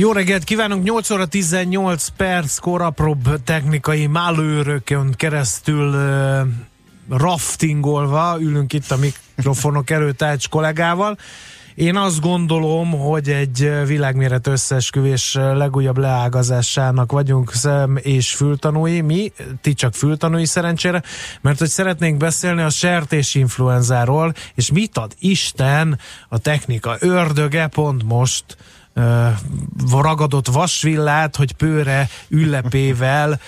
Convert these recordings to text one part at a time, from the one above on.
Jó reggelt kívánunk! 8 óra 18 perc korapróbb technikai málőrökön keresztül uh, raftingolva ülünk itt a mikrofonok előtt Ács kollégával. Én azt gondolom, hogy egy világméret összeesküvés legújabb leágazásának vagyunk szem és fültanúi. Mi? Ti csak fültanúi szerencsére, mert hogy szeretnénk beszélni a sertés influenzáról, és mit ad Isten a technika ördöge pont most ragadott vasvillát, hogy pőre üllepével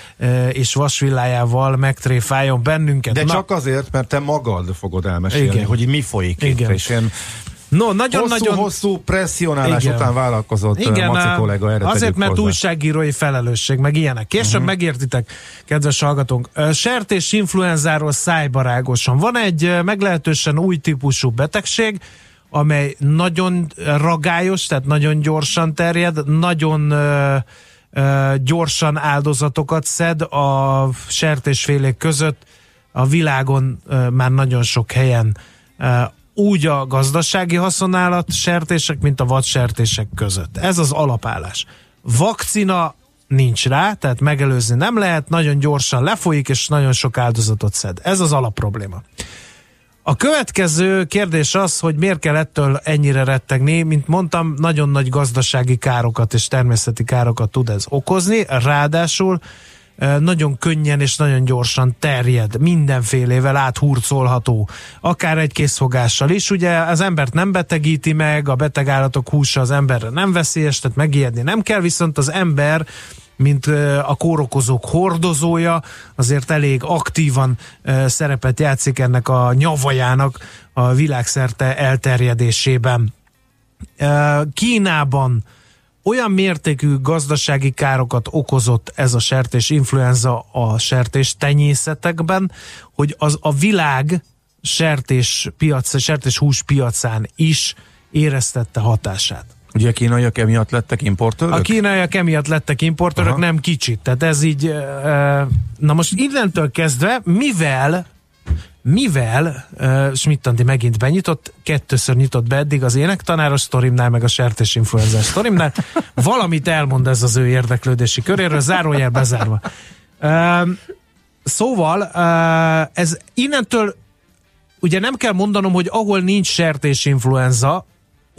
és vasvillájával megtréfáljon bennünket. De Na, csak azért, mert te magad fogod elmesélni, igen. hogy mi folyik igen. itt, és én No, nagyon, hosszú, nagyon... hosszú presszionálás Igen. után vállalkozott Igen, Maci kollega. Erre azért, mert hozzá. újságírói felelősség, meg ilyenek. Később uh-huh. megértitek, kedves hallgatónk. Sertés influenzáról szájbarágosan. Van egy meglehetősen új típusú betegség, amely nagyon ragályos, tehát nagyon gyorsan terjed, nagyon gyorsan áldozatokat szed a sertésfélék között a világon uh, már nagyon sok helyen uh, úgy a gazdasági haszonállat sertések, mint a vadsertések között. Ez az alapállás. Vakcina nincs rá, tehát megelőzni nem lehet, nagyon gyorsan lefolyik, és nagyon sok áldozatot szed. Ez az alapprobléma. A következő kérdés az, hogy miért kell ettől ennyire rettegni. Mint mondtam, nagyon nagy gazdasági károkat és természeti károkat tud ez okozni, ráadásul nagyon könnyen és nagyon gyorsan terjed, mindenfélével áthurcolható, akár egy készfogással is. Ugye az embert nem betegíti meg, a beteg állatok húsa az emberre nem veszélyes, tehát megijedni nem kell, viszont az ember mint a kórokozók hordozója, azért elég aktívan szerepet játszik ennek a nyavajának a világszerte elterjedésében. Kínában olyan mértékű gazdasági károkat okozott ez a sertés influenza a sertés tenyészetekben, hogy az a világ sertés piac, sertés hús piacán is éreztette hatását. Ugye a kínaiak emiatt lettek importőrök? A kínaiak emiatt lettek importőrök, Aha. nem kicsit. Tehát ez így, na most innentől kezdve, mivel mivel uh, Schmidt megint benyitott, kettőször nyitott be eddig az énektanáros sztorimnál, meg a sertés influenzás sztorimnál, valamit elmond ez az ő érdeklődési köréről, zárójel bezárva. Uh, szóval uh, ez innentől ugye nem kell mondanom, hogy ahol nincs sertés influenza,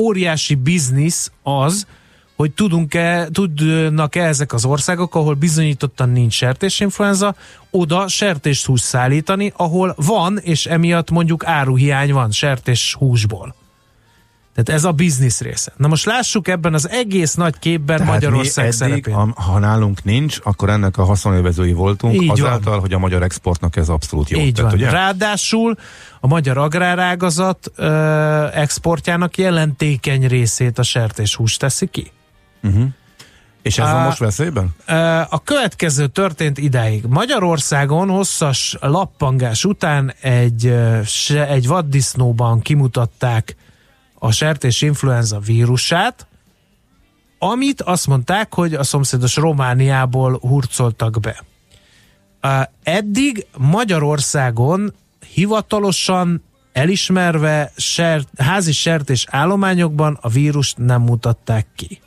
óriási biznisz az, hogy tudunk-e, tudnak-e ezek az országok, ahol bizonyítottan nincs sertésinfluenza, oda sertéshús szállítani, ahol van, és emiatt mondjuk áruhiány van sertéshúsból. Tehát ez a biznisz része. Na most lássuk ebben az egész nagy képben Tehát Magyarország eddig, szerepén. A, ha nálunk nincs, akkor ennek a haszonélvezői voltunk, Így azáltal, van. hogy a magyar exportnak ez abszolút jó. Így Tehát, van. Ugye? Ráadásul a magyar agrárágazat ö, exportjának jelentékeny részét a sertéshús teszi ki. Uh-huh. És ez a, van most veszélyben? A következő történt idáig. Magyarországon hosszas lappangás után egy, egy vaddisznóban kimutatták a sertés influenza vírusát, amit azt mondták, hogy a szomszédos Romániából hurcoltak be. Eddig Magyarországon hivatalosan elismerve sert, házi sertés állományokban a vírust nem mutatták ki.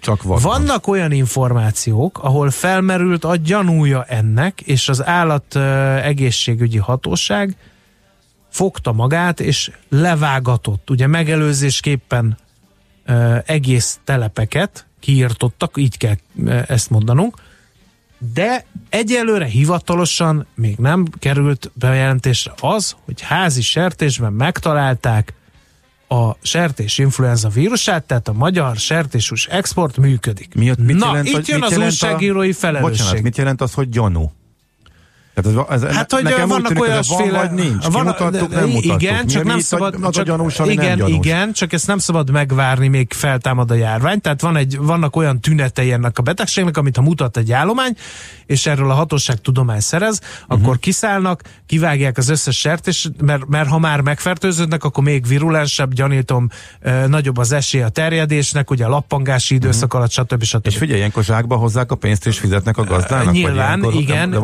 Csak van. Vannak olyan információk, ahol felmerült a gyanúja ennek, és az állat egészségügyi hatóság fogta magát, és levágatott, ugye megelőzésképpen egész telepeket kiirtottak, így kell ezt mondanunk, de egyelőre hivatalosan még nem került bejelentésre az, hogy házi sertésben megtalálták a sertés influenza vírusát, tehát a magyar sertéshús export működik. Mi, mit Na, jelent, itt jön az újságírói felelősség. Bocsánat, mit jelent az, hogy gyanú? Tehát ez, ez, hát, hogy nekem vannak tűnik, olyasféle... Van, vagy nincs. Van, Kimutattuk, nem mutattuk. Igen, csak nem szabad... Az csak, gyanús, igen, nem igen, csak ezt nem szabad megvárni, még feltámad a járvány. Tehát van egy, vannak olyan tünetei ennek a betegségnek, amit ha mutat egy állomány, és erről a hatóság tudomány szerez, uh-huh. akkor kiszállnak, kivágják az összes sert, és mert, mert ha már megfertőződnek, akkor még virulensebb, gyanítom, nagyobb az esély a terjedésnek, ugye a lappangási időszak uh-huh. alatt, stb. stb. És figyelj, ilyenkor zsákba hozzák a pénzt és fizetnek a gazdának? Nyilván, igen, nem,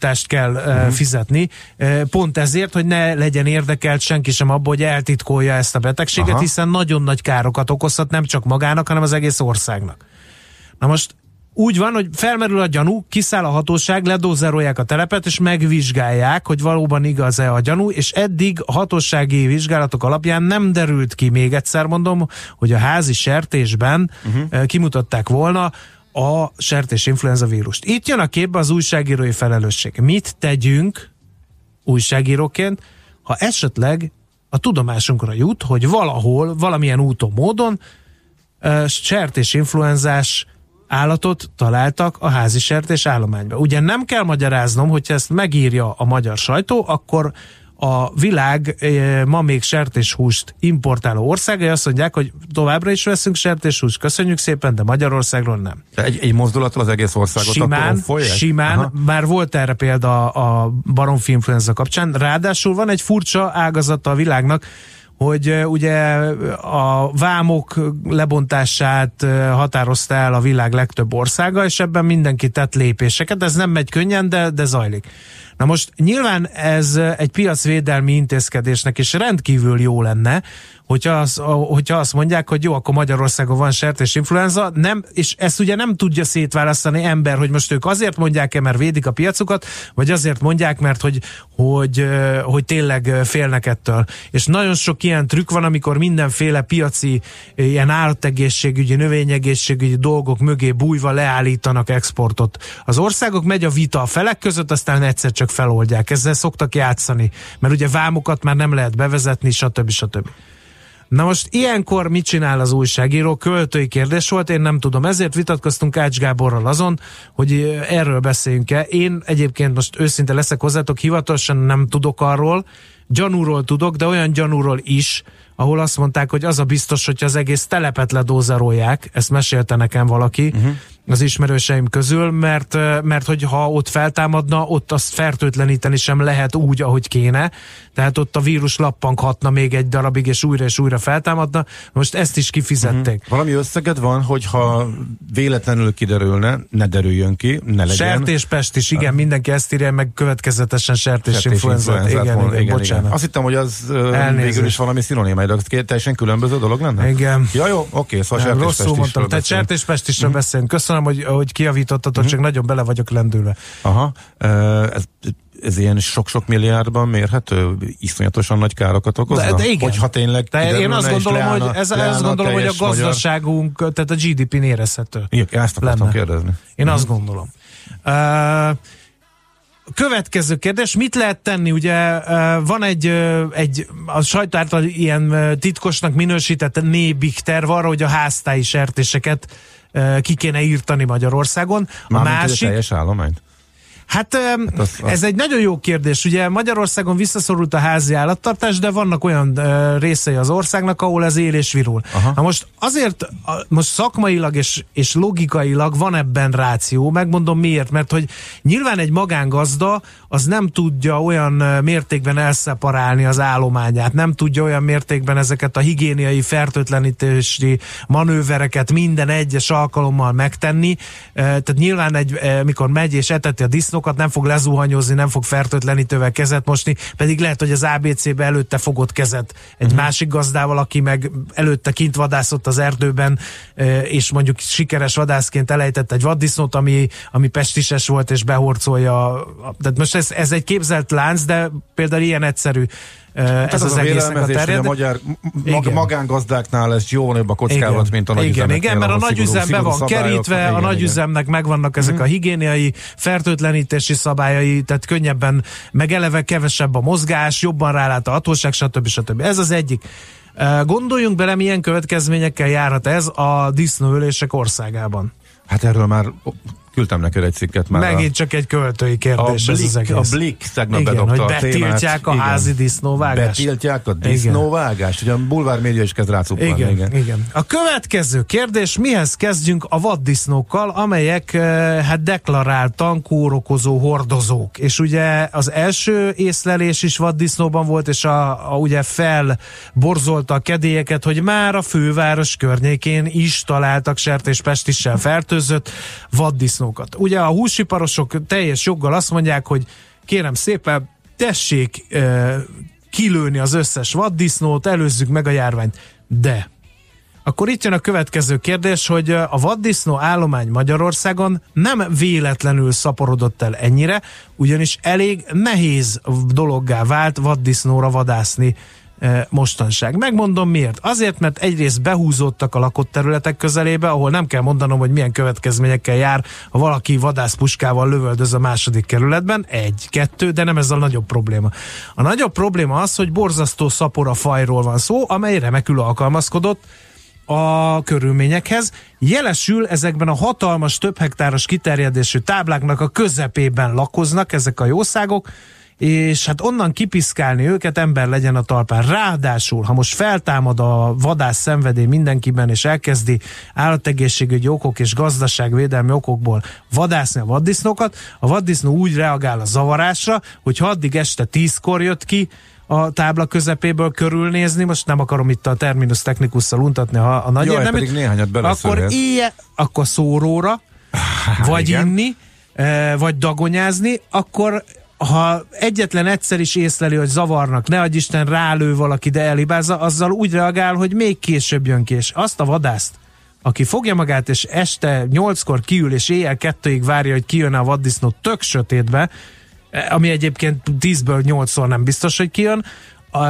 kártalanítást kell uh-huh. fizetni, pont ezért, hogy ne legyen érdekelt senki sem abból, hogy eltitkolja ezt a betegséget, Aha. hiszen nagyon nagy károkat okozhat nem csak magának, hanem az egész országnak. Na most úgy van, hogy felmerül a gyanú, kiszáll a hatóság, ledózerolják a telepet, és megvizsgálják, hogy valóban igaz-e a gyanú, és eddig a hatósági vizsgálatok alapján nem derült ki, még egyszer mondom, hogy a házi sertésben uh-huh. kimutatták volna a sertés influenza vírust. Itt jön a képbe az újságírói felelősség. Mit tegyünk újságíróként, ha esetleg a tudomásunkra jut, hogy valahol, valamilyen úton, módon sertés influenzás állatot találtak a házi sertés állományba. Ugye nem kell magyaráznom, hogyha ezt megírja a magyar sajtó, akkor a világ eh, ma még sertéshúst importáló országai azt mondják, hogy továbbra is veszünk sertéshúst, köszönjük szépen, de Magyarországról nem. Egy, egy mozdulattal az egész országot simán, simán, Aha. már volt erre példa a baromfi influenza kapcsán, ráadásul van egy furcsa ágazata a világnak, hogy ugye a vámok lebontását határozta el a világ legtöbb országa, és ebben mindenki tett lépéseket. Ez nem megy könnyen, de, de zajlik. Na most nyilván ez egy piacvédelmi intézkedésnek is rendkívül jó lenne, hogyha, az, hogyha azt mondják, hogy jó, akkor Magyarországon van sertés influenza, nem, és ezt ugye nem tudja szétválasztani ember, hogy most ők azért mondják-e, mert védik a piacukat, vagy azért mondják, mert hogy, hogy, hogy tényleg félnek ettől. És nagyon sok ilyen trükk van, amikor mindenféle piaci, ilyen állategészségügyi, növényegészségügyi dolgok mögé bújva leállítanak exportot. Az országok megy a vita a felek között, aztán egyszer csak feloldják. Ezzel szoktak játszani, mert ugye vámokat már nem lehet bevezetni, stb. stb. Na most ilyenkor mit csinál az újságíró? Költői kérdés volt, én nem tudom. Ezért vitatkoztunk Ács Gáborral azon, hogy erről beszéljünk-e. Én egyébként most őszinte leszek hozzátok, hivatalosan nem tudok arról, gyanúról tudok, de olyan gyanúról is, ahol azt mondták, hogy az a biztos, hogy az egész telepet ledózerolják, ezt mesélte nekem valaki, uh-huh az ismerőseim közül, mert, mert hogy ha ott feltámadna, ott azt fertőtleníteni sem lehet úgy, ahogy kéne. Tehát ott a vírus lappanghatna még egy darabig, és újra és újra feltámadna. Most ezt is kifizették. Uh-huh. Valami összeged van, hogyha véletlenül kiderülne, ne derüljön ki, ne legyen. Sertéspest is, igen, mindenki ezt írja, meg következetesen sertés influenzát. Igen, igen, igen, igen, bocsánat. Igen. Azt hittem, hogy az Elnézést. végül is valami szinonima, de két teljesen különböző dolog lenne? Igen. Ja, jó, oké, szóval sertéspest Rosszul mondtam, tehát sertéspest is uh-huh. beszélünk. Köszönöm, hogy, hogy kiavítottatok, uh-huh. csak nagyon bele vagyok lendülve. Aha, ez, ez ilyen sok-sok milliárdban mérhető, iszonyatosan nagy károkat okozna? De, de igen. Hogyha tényleg de én azt gondolom, leállna, hogy, ez, ezt gondolom, hogy a gazdaságunk, magyar... tehát a GDP-n érezhető. Igen, ezt akartam lenne. kérdezni. Én uh-huh. azt gondolom. Uh, következő kérdés, mit lehet tenni? Ugye van egy, egy a sajtó által ilyen titkosnak minősített nébik terv arra, hogy a háztáji sertéseket ki kéne írtani Magyarországon. A másik... A teljes állományt? Hát, hát az, az... ez egy nagyon jó kérdés. Ugye Magyarországon visszaszorult a házi állattartás, de vannak olyan uh, részei az országnak, ahol ez él és virul. Aha. Na most azért, most szakmailag és, és logikailag van ebben ráció, megmondom miért, mert hogy nyilván egy magángazda az nem tudja olyan mértékben elszeparálni az állományát, nem tudja olyan mértékben ezeket a higiéniai fertőtlenítési manővereket minden egyes alkalommal megtenni. Tehát nyilván egy, mikor megy és eteti a disznókat, nem fog lezuhanyozni, nem fog fertőtlenítővel kezet mosni, pedig lehet, hogy az ABC-be előtte fogott kezet egy uh-huh. másik gazdával, aki meg előtte kint vadászott az erdőben, és mondjuk sikeres vadászként elejtett egy vaddisznót, ami, ami pestises volt, és behorcolja. Tehát most ez, ez egy képzelt lánc, de például ilyen egyszerű Hát ez az, az a egésznek a terjed. a magyar mag, magángazdáknál ez jó nagyobb a kockázat, mint a nagyüzemek. Igen, igen, mert a nagyüzem be van kerítve, igen, a nagyüzemnek megvannak ezek uh-huh. a higiéniai, fertőtlenítési szabályai, tehát könnyebben, meg eleve kevesebb a mozgás, jobban rálát a hatóság, stb. stb. Ez az egyik. Gondoljunk bele, milyen következményekkel járhat ez a disznóölések országában. Hát erről már Küldtem neked egy cikket már. Megint a, csak egy költői kérdés a Blik, ez az egész. A Blik tegnap Igen, bedobta hogy betiltják a, a házi disznóvágást. Betiltják a disznóvágást. Ugye a bulvár média is kezd rácupálni. Igen, igen. igen. A következő kérdés, mihez kezdjünk a vaddisznókkal, amelyek eh, hát deklaráltan kórokozó hordozók. És ugye az első észlelés is vaddisznóban volt, és a, a ugye felborzolta a kedélyeket, hogy már a főváros környékén is találtak sertéspestissel fertőzött vaddisznókat vaddisznókat. Ugye a húsiparosok teljes joggal azt mondják, hogy kérem szépen, tessék e, kilőni az összes vaddisznót, előzzük meg a járványt. De akkor itt jön a következő kérdés, hogy a vaddisznó állomány Magyarországon nem véletlenül szaporodott el ennyire, ugyanis elég nehéz dologgá vált vaddisznóra vadászni mostanság. Megmondom miért. Azért, mert egyrészt behúzódtak a lakott területek közelébe, ahol nem kell mondanom, hogy milyen következményekkel jár, ha valaki vadászpuskával lövöldöz a második kerületben. Egy, kettő, de nem ez a nagyobb probléma. A nagyobb probléma az, hogy borzasztó szapora fajról van szó, amely remekül alkalmazkodott a körülményekhez. Jelesül ezekben a hatalmas, több hektáros kiterjedésű tábláknak a közepében lakoznak ezek a jószágok, és hát onnan kipiszkálni őket, ember legyen a talpán. Ráadásul, ha most feltámad a vadász szenvedély mindenkiben, és elkezdi állategészségügyi okok és gazdaságvédelmi okokból vadászni a vaddisznókat, a vaddisznó úgy reagál a zavarásra, hogy ha addig este tízkor jött ki, a tábla közepéből körülnézni, most nem akarom itt a terminus technikusszal untatni a, a nagy Jaj, pedig néhányat akkor ilyen, akkor szóróra, vagy igen. inni, eh, vagy dagonyázni, akkor ha egyetlen egyszer is észleli, hogy zavarnak, ne adj Isten rálő valaki, de elibázza, azzal úgy reagál, hogy még később jön ki, és azt a vadászt, aki fogja magát, és este nyolckor kiül, és éjjel kettőig várja, hogy kijön a vaddisznó tök sötétbe, ami egyébként tízből nyolcszor nem biztos, hogy kijön,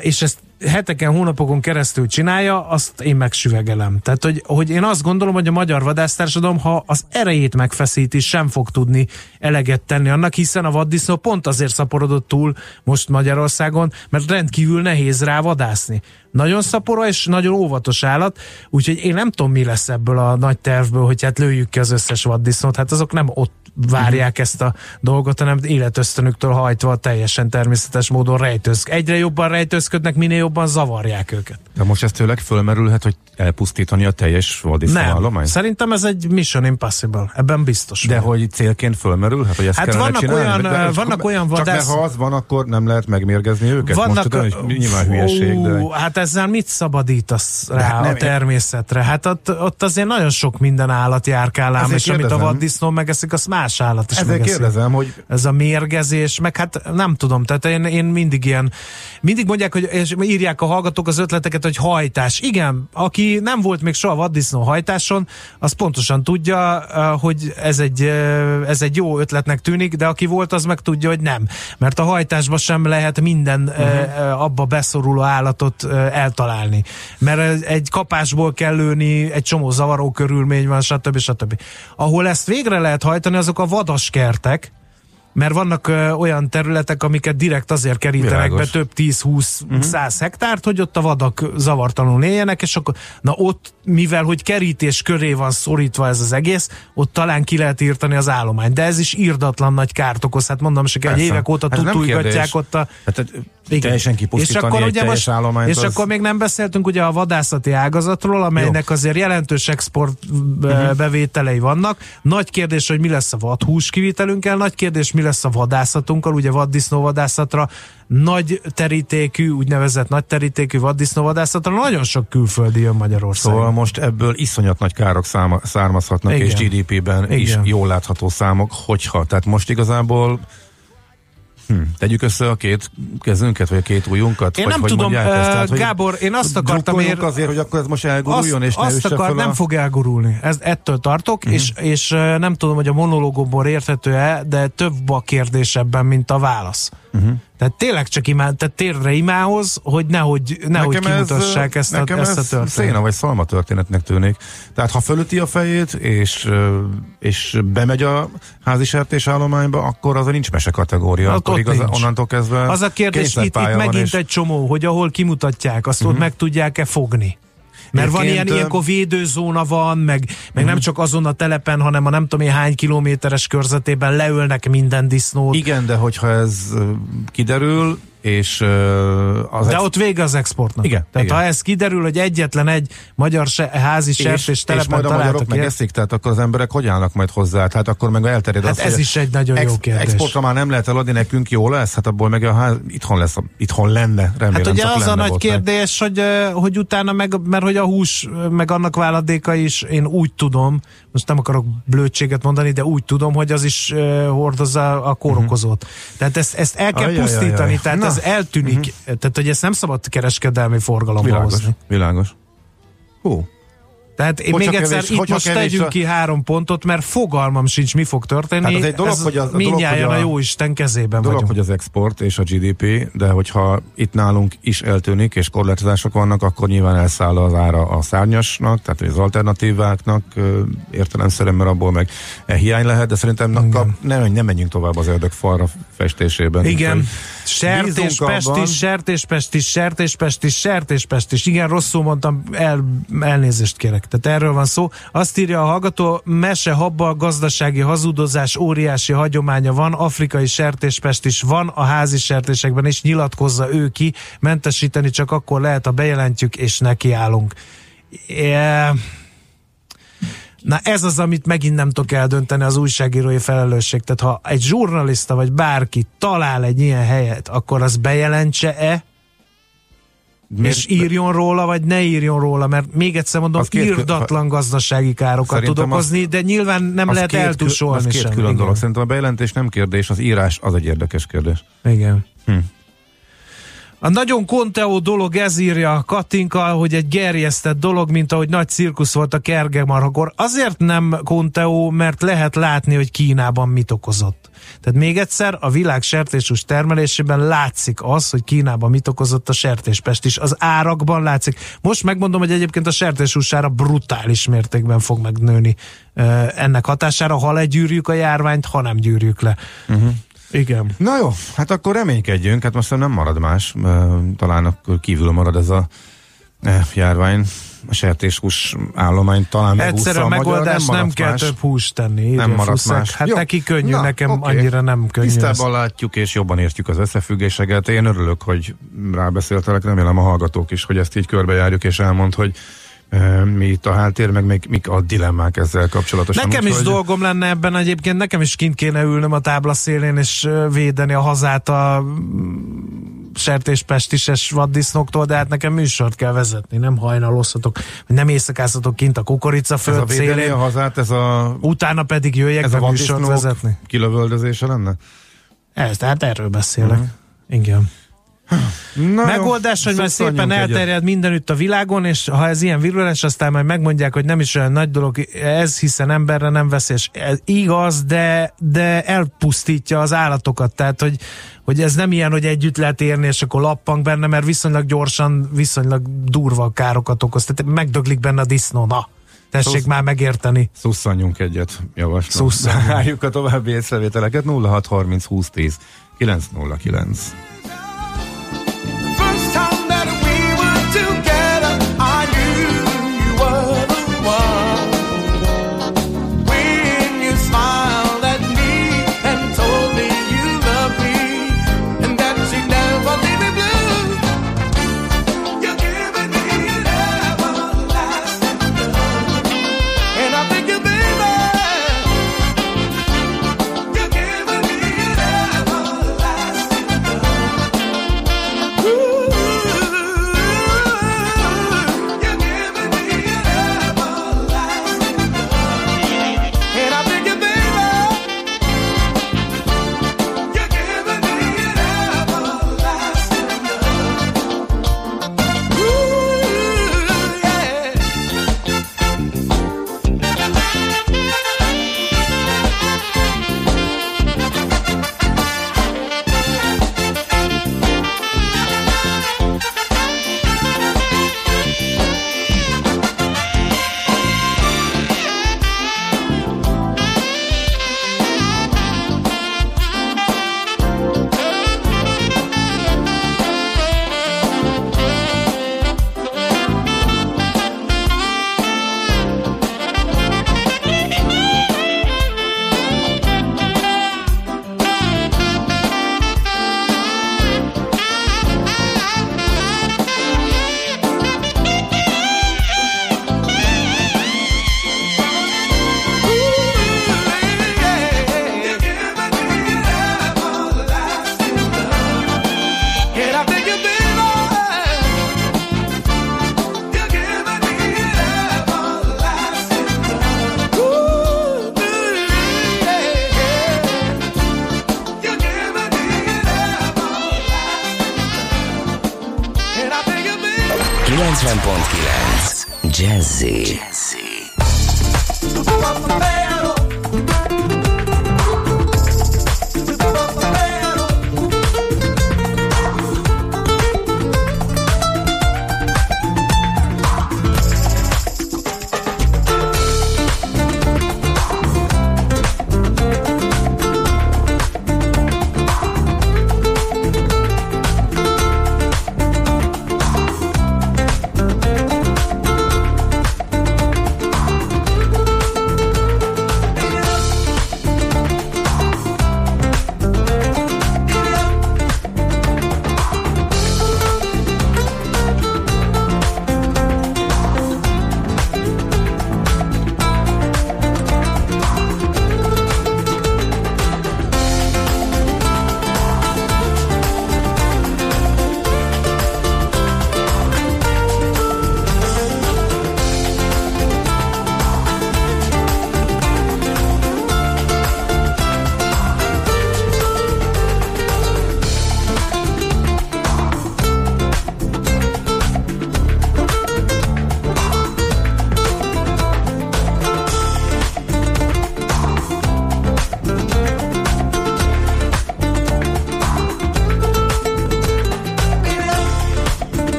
és ezt heteken, hónapokon keresztül csinálja, azt én megsüvegelem. Tehát, hogy, hogy én azt gondolom, hogy a magyar vadásztársadalom, ha az erejét megfeszíti, sem fog tudni eleget tenni annak, hiszen a vaddisznó pont azért szaporodott túl most Magyarországon, mert rendkívül nehéz rá vadászni. Nagyon szapora és nagyon óvatos állat, úgyhogy én nem tudom, mi lesz ebből a nagy tervből, hogy hát lőjük ki az összes vaddisznót. Hát azok nem ott várják ezt a dolgot, hanem életösztönüktől hajtva teljesen természetes módon rejtőzk. Egyre jobban rejtőzködnek, minél jobban zavarják őket. De most ez tőleg fölmerülhet, hogy elpusztítani a teljes vaddisznóállományt? Nem, szerintem ez egy mission impossible, ebben biztos. De van. hogy célként fölmerülhet, hogy ezt hát vannak csinálni? olyan, de vannak olyan vadász... Csak ha az van, akkor nem lehet megmérgezni őket? Vannak, most tudom, nyilván hülyeség, de... Hát ezzel mit szabadítasz rá hát nem, a természetre? Hát ott, ott azért nagyon sok minden állat járkál ám, és amit a vaddisznó megeszik, azt más állat is megeszik. kérdezem, hogy... Ez a mérgezés, meg hát nem tudom, tehát én, én mindig ilyen, mindig mondják, hogy és írják a hallgatók az ötleteket, hogy hajtás. Igen, aki nem volt még soha vaddisznó hajtáson, az pontosan tudja, hogy ez egy, ez egy jó ötletnek tűnik, de aki volt, az meg tudja, hogy nem. Mert a hajtásban sem lehet minden uh-huh. abba beszoruló állatot eltalálni. Mert egy kapásból kell lőni, egy csomó zavaró körülmény van, stb. stb. Ahol ezt végre lehet hajtani, azok a vadaskertek, mert vannak ö, olyan területek, amiket direkt azért kerítenek Világos. be több 10-20-100 uh-huh. hektárt, hogy ott a vadak zavartalanul éljenek, és akkor na ott, mivel hogy kerítés köré van szorítva ez az egész, ott talán ki lehet írtani az állományt, de ez is írdatlan nagy kárt okoz, hát mondom, hogy egy évek óta hát tutulgatják ott a... Hát, igen. teljesen kipusztítani és akkor, egy teljes most, állományt. És az... akkor még nem beszéltünk ugye a vadászati ágazatról, amelynek Jó. azért jelentős export uh-huh. bevételei vannak. Nagy kérdés, hogy mi lesz a vadhús kivitelünkkel, nagy kérdés, mi lesz a vadászatunkkal, ugye vaddisznóvadászatra nagy terítékű, úgynevezett nagy terítékű vaddisznóvadászatra nagyon sok külföldi jön Magyarországon. Szóval most ebből iszonyat nagy károk száma, származhatnak, Igen. és GDP-ben Igen. is jól látható számok, hogyha. Tehát most igazából Hm. Tegyük össze a két kezünket, vagy a két ujjunkat? Én vagy, nem tudom, uh, Tehát, Gábor, én azt akartam ér... azért, hogy akkor ez most elguruljon, azt, és ne azt akar, a... nem fog elgurulni. Ez, ettől tartok, uh-huh. és, és nem tudom, hogy a monológomból érthető-e, de több a kérdés ebben, mint a válasz. Uh-huh. Tehát tényleg csak imád, tehát térre imához, hogy nehogy, nehogy nekem kimutassák ez, ezt, nekem a, ezt a történetet. széna vagy szalma történetnek tűnik. Tehát ha fölüti a fejét, és, és bemegy a házi állományba, akkor az a nincs mese kategória. Hát akkor igaz, nincs. onnantól kezdve Az a kérdés, itt, itt megint és... egy csomó, hogy ahol kimutatják, azt uh-huh. ott meg tudják-e fogni. Mert van ilyen, ilyenkor védőzóna van, meg, meg nem csak azon a telepen, hanem a nem tudom én hány kilométeres körzetében leölnek minden disznót. Igen, de hogyha ez kiderül, és az De ex... ott vége az exportnak. Igen. Tehát igen. ha ez kiderül, hogy egyetlen egy magyar se, házi sert és telepen és majd a magyarok megeszik, tehát akkor az emberek hogy állnak majd hozzá? Tehát akkor meg elterjed hát az, ez is egy nagyon ex- jó kérdés. Exportra már nem lehet eladni, nekünk jó lesz, hát abból meg a ház, itthon lesz, itthon lenne, remélem. Hát ugye az a nagy kérdés, hogy, hogy utána meg, mert hogy a hús, meg annak váladéka is, én úgy tudom, most nem akarok blödséget mondani, de úgy tudom, hogy az is uh, hordozza a kórokozót. Uh-huh. Tehát ezt, ezt el kell Ajaj, pusztítani, tehát Na. ez eltűnik. Uh-huh. Tehát, hogy ezt nem szabad kereskedelmi forgalomba világos, hozni. Világos. Hú, Tehát én még egyszer kevés, itt most tegyünk a... ki három pontot, mert fogalmam sincs, mi fog történni. Hát az egy dolog, Ez hogy az, a, dolog, hogy a, a jó Isten kezében dolog, vagyunk. hogy az export és a GDP, de hogyha itt nálunk is eltűnik, és korlátozások vannak, akkor nyilván elszáll az ára a szárnyasnak, tehát az alternatíváknak értelemszerűen, mert abból meg e hiány lehet, de szerintem nem, nem menjünk tovább az ördög falra festésében. Igen. Sertéspestis, sertéspestis, sertéspestis, sertéspestis. Igen, rosszul mondtam, el, elnézést kérek. Tehát erről van szó. Azt írja a hallgató, mese habba, gazdasági hazudozás, óriási hagyománya van, afrikai sertéspestis van a házi sertésekben, és nyilatkozza ő ki, mentesíteni csak akkor lehet, ha bejelentjük, és nekiállunk. Yeah. Na ez az, amit megint nem tudok eldönteni az újságírói felelősség. Tehát ha egy zsurnalista vagy bárki talál egy ilyen helyet, akkor az bejelentse-e, Miért? És írjon róla, vagy ne írjon róla, mert még egyszer mondom, két, írdatlan gazdasági károkat tud okozni, de nyilván nem lehet eltusolni Az két sem. külön dolog. Szerintem a bejelentés nem kérdés, az írás az egy érdekes kérdés. Igen. Hm. A nagyon konteó dolog ez írja Katinka, hogy egy gerjesztett dolog, mint ahogy nagy cirkusz volt a kergemarhakor. Azért nem konteó, mert lehet látni, hogy Kínában mit okozott. Tehát még egyszer, a világ sertéshús termelésében látszik az, hogy Kínában mit okozott a sertéspest is. Az árakban látszik. Most megmondom, hogy egyébként a sertéshúsára brutális mértékben fog megnőni ennek hatására, ha legyűrjük a járványt, ha nem gyűrjük le. Uh-huh. Igen. Na jó, hát akkor reménykedjünk, hát most nem marad más, talán akkor kívül marad ez a járvány, a sertéshús állomány talán Egyszerűen a megoldás nem, nem kell más. több húst tenni. Nem maradt más. Hát Jó. neki könnyű, Na, nekem okay. annyira nem könnyű. Tisztában látjuk és jobban értjük az összefüggéseket. Én örülök, hogy rábeszéltelek, remélem a hallgatók is, hogy ezt így körbejárjuk és elmond, hogy mi itt a háttér, meg még mik a dilemmák ezzel kapcsolatosan. Nekem is hogy... dolgom lenne ebben egyébként, nekem is kint kéne ülnöm a tábla szélén, és védeni a hazát a sertéspestises vaddisznóktól, de hát nekem műsort kell vezetni, nem hajnalozhatok, nem éjszakázhatok kint a kukorica föld ez a szélén. a hazát, ez a... Utána pedig jöjjek ez be a műsort vezetni. kilövöldözése lenne? Ez, tehát erről beszélek. Uh-huh. Igen. Na Megoldás, jó, hogy már szépen elterjed egyet. mindenütt a világon, és ha ez ilyen virulens, aztán majd megmondják, hogy nem is olyan nagy dolog ez, hiszen emberre nem veszélyes. Ez igaz, de, de elpusztítja az állatokat, tehát hogy, hogy ez nem ilyen, hogy együtt lehet érni, és akkor lappang benne, mert viszonylag gyorsan, viszonylag durva károkat okoz. Tehát megdöglik benne a disznó. Na, tessék Szusz... már megérteni. Szusszanjunk egyet, javaslom. Szusszanjunk. a további észrevételeket 0630 2010 909.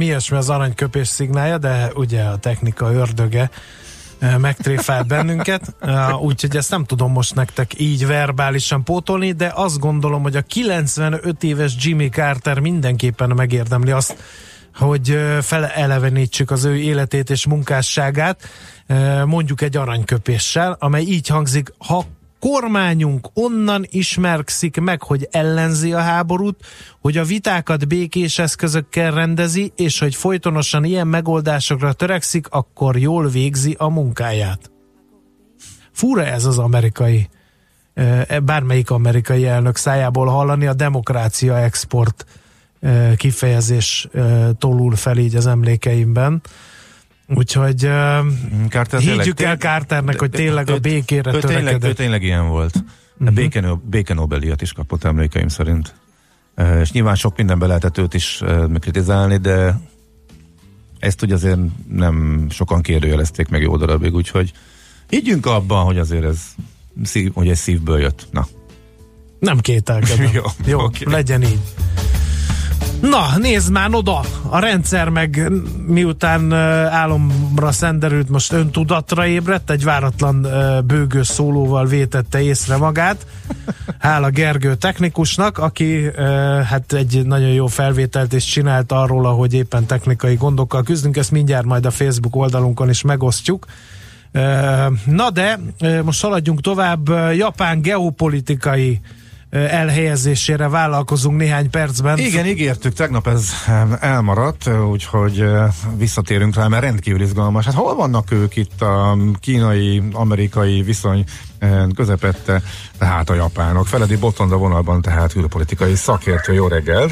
valami ilyesmi az aranyköpés szignálja, de ugye a technika ördöge megtréfált bennünket, úgyhogy ezt nem tudom most nektek így verbálisan pótolni, de azt gondolom, hogy a 95 éves Jimmy Carter mindenképpen megérdemli azt, hogy felelevenítsük az ő életét és munkásságát, mondjuk egy aranyköpéssel, amely így hangzik, ha kormányunk onnan ismerkszik meg, hogy ellenzi a háborút, hogy a vitákat békés eszközökkel rendezi, és hogy folytonosan ilyen megoldásokra törekszik, akkor jól végzi a munkáját. Fura ez az amerikai, e, bármelyik amerikai elnök szájából hallani a demokrácia export kifejezés tolul fel így az emlékeimben. Úgyhogy Carter higgyük tényleg, el Carternek, hogy tényleg a békére ő, tényleg, ő tényleg ilyen volt. Uh-huh. Béke, Nobel-díjat is kapott emlékeim szerint. És nyilván sok mindenbe lehetett őt is kritizálni, de ezt ugye azért nem sokan kérdőjelezték meg jó darabig, úgyhogy higgyünk abban, hogy azért ez szív, hogy ez szívből jött. Na. Nem kételkedem. jó, jó okay. legyen így. Na, nézd már oda! A rendszer meg miután álomra szenderült, most öntudatra ébredt, egy váratlan bőgő szólóval vétette észre magát. Hála Gergő technikusnak, aki hát egy nagyon jó felvételt is csinált arról, hogy éppen technikai gondokkal küzdünk, ezt mindjárt majd a Facebook oldalunkon is megosztjuk. Na de, most szaladjunk tovább, Japán geopolitikai elhelyezésére vállalkozunk néhány percben. Igen, ígértük, tegnap ez elmaradt, úgyhogy visszatérünk rá, mert rendkívül izgalmas. Hát hol vannak ők itt a kínai-amerikai viszony közepette, tehát a japánok? Feledi Botonda vonalban, tehát külpolitikai szakértő, jó reggel!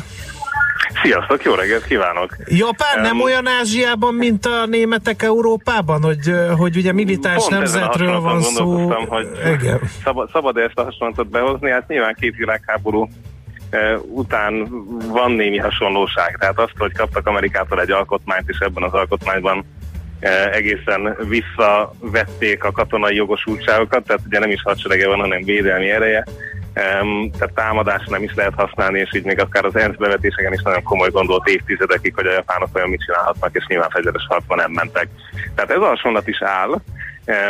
Sziasztok, jó reggelt kívánok! Japán um, nem olyan Ázsiában, mint a németek Európában, hogy, hogy ugye militáris nemzetről van szó. hogy Igen. Szabad, szabad ezt a hasonlatot behozni? Hát nyilván két világháború után van némi hasonlóság. Tehát azt, hogy kaptak Amerikától egy alkotmányt, és ebben az alkotmányban egészen visszavették a katonai jogosultságokat, tehát ugye nem is hadserege van, hanem védelmi ereje, tehát támadás nem is lehet használni, és így még akár az ENSZ bevetéseken is nagyon komoly gondolt évtizedekig, hogy a japánok olyan mit csinálhatnak, és nyilván fegyveres harcban nem mentek. Tehát ez a hasonlat is áll.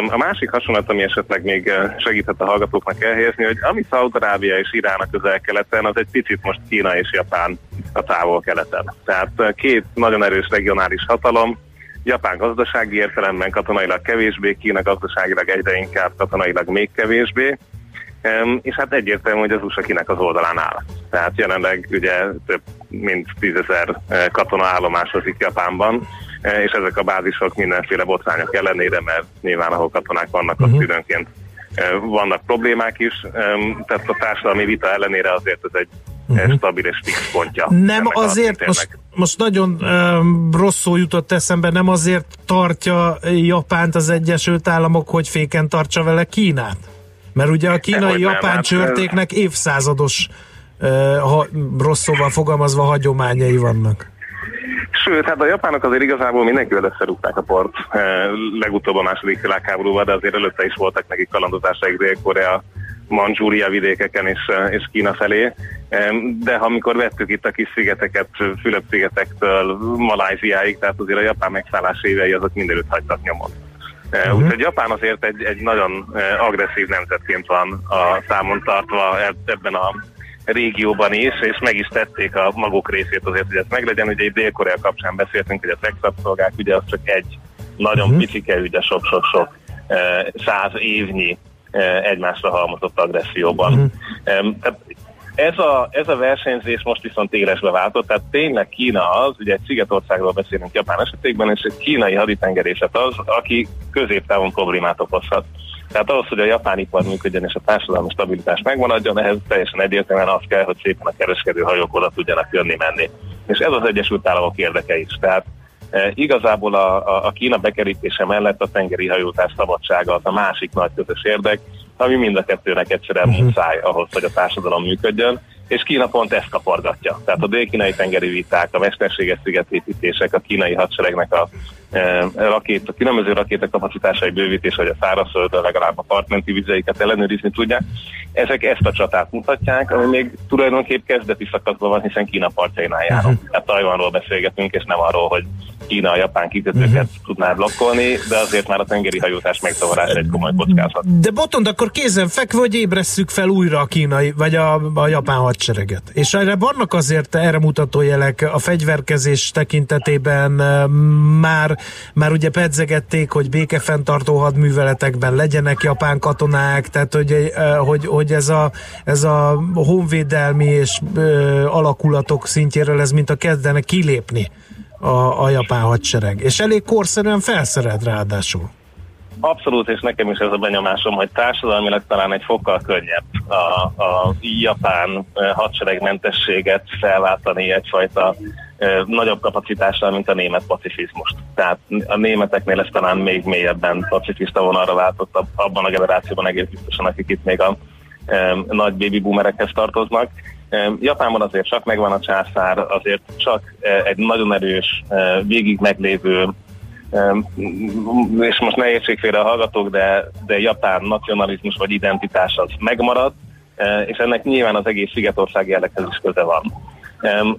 A másik hasonlat, ami esetleg még eh, segíthet a hallgatóknak elhelyezni, hogy ami Szaudarábia és Irán a közel-keleten, az egy picit most Kína és Japán a távol-keleten. Tehát eh, két nagyon erős regionális hatalom, Japán gazdasági értelemben katonailag kevésbé, Kína gazdaságilag egyre inkább, katonailag még kevésbé és hát egyértelmű, hogy az USA kinek az oldalán áll. Tehát jelenleg ugye több mint tízezer eh, katona állomásozik Japánban, eh, és ezek a bázisok mindenféle botrányok ellenére, mert nyilván ahol katonák vannak, ott uh-huh. időnként eh, vannak problémák is, tehát a társadalmi vita ellenére azért ez egy uh-huh. stabil és fix pontja. Nem azért, most, most nagyon um, rosszul jutott eszembe, nem azért tartja Japánt az Egyesült Államok, hogy féken tartsa vele Kínát? Mert ugye a kínai-japán hát, csörtéknek évszázados, ha, rossz szóval fogalmazva, hagyományai vannak. Sőt, hát a japánok azért igazából mindenkivel összerúgták a port legutóbb a második világháborúban, de azért előtte is voltak nekik kalandozásaik Dél-Korea, Manzsúria vidékeken és, és Kína felé. De ha amikor vettük itt a kis szigeteket, Fülöp-szigetektől Maláziáig, tehát azért a japán megszállás évei azok mindenütt hagytak nyomot. Uh-huh. Úgyhogy Japán azért egy, egy nagyon eh, agresszív nemzetként van a számon tartva ebben a régióban is, és meg is tették a maguk részét azért, hogy ez meglegyen. Ugye egy Dél-Korea kapcsán beszéltünk, hogy a szexabszolgák ugye az csak egy nagyon uh-huh. picike ügye sok-sok-sok eh, száz évnyi egymásra halmozott agresszióban. Uh-huh. Tehát ez a, ez a versenyzés most viszont élesbe váltott, tehát tényleg Kína az, ugye egy szigetországról beszélünk Japán esetében, és egy kínai haditengerészet az, aki középtávon problémát okozhat. Tehát ahhoz, hogy a japán ipar működjön és a társadalmi stabilitás megmaradjon, ehhez teljesen egyértelműen az kell, hogy szépen a kereskedő hajók oda tudjanak jönni-menni. És ez az Egyesült Államok érdeke is. Tehát igazából a, a, a Kína bekerítése mellett a tengeri hajótás szabadsága az a másik nagy közös érdek, ami mind a kettőnek egyszerűen uh-huh. muszáj ahhoz, hogy a társadalom működjön, és Kína pont ezt kapargatja. Tehát a dél-kínai tengeri viták, a mesterséges szigetépítések, a kínai hadseregnek a, e, rakét, a különböző rakétakapacitásai bővítés, hogy a szárazföldön legalább a partmenti vizeiket ellenőrizni tudják, ezek ezt a csatát mutatják, ami még tulajdonképp kezdeti szakaszban van, hiszen Kína partjainál járunk. Uh-huh. Tehát Tajvanról beszélgetünk, és nem arról, hogy Kína a japán kikötőket uh-huh. tudná blokkolni, de azért már a tengeri hajózás megzavarás egy komoly kockázat. De Botond, akkor kézen fekve, hogy ébresszük fel újra a kínai, vagy a, a japán hadsereget. És erre vannak azért erre mutató jelek a fegyverkezés tekintetében már, már ugye pedzegették, hogy békefenntartó hadműveletekben legyenek japán katonák, tehát hogy, hogy, hogy ez, a, ez a honvédelmi és ö, alakulatok szintjéről ez mint a kezdenek kilépni a, a japán hadsereg. És elég korszerűen felszerelt ráadásul. Abszolút, és nekem is ez a benyomásom, hogy társadalmilag talán egy fokkal könnyebb a, a japán hadseregmentességet felváltani egyfajta nagyobb kapacitással, mint a német pacifizmust. Tehát a németeknél ez talán még mélyebben pacifista vonalra váltott abban a generációban egész biztosan, akik itt még a nagy baby boomerekhez tartoznak. Japánban azért csak megvan a császár, azért csak egy nagyon erős, végig meglévő és most ne értsék félre a hallgatók, de, de japán nacionalizmus vagy identitás az megmarad, e, és ennek nyilván az egész Szigetország jelleghez is köze van.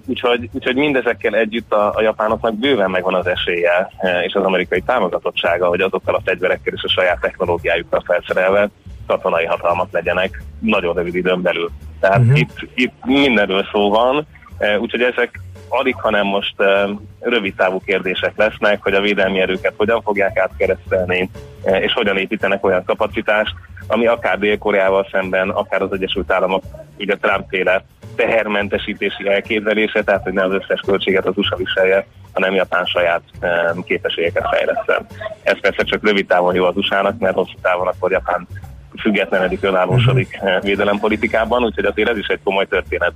Úgyhogy, úgyhogy mindezekkel együtt a, a japánoknak bőven megvan az esélye, és az amerikai támogatottsága, hogy azokkal a fegyverekkel és a saját technológiájukkal felszerelve katonai hatalmat legyenek nagyon rövid időn belül. Tehát uh-huh. itt, itt mindenről szó van, e, úgyhogy ezek alig, hanem most e, rövid távú kérdések lesznek, hogy a védelmi erőket hogyan fogják átkeresztelni, e, és hogyan építenek olyan kapacitást, ami akár Dél-Koreával szemben, akár az Egyesült Államok, ugye Trump-féle tehermentesítési elképzelése, tehát hogy ne az összes költséget az USA viselje, hanem Japán saját képességeket fejleszten. Ez persze csak rövid távon jó az USA-nak, mert hosszú távon akkor Japán függetlenedik, önállósodik uh-huh. védelempolitikában, úgyhogy azért ez is egy komoly történet.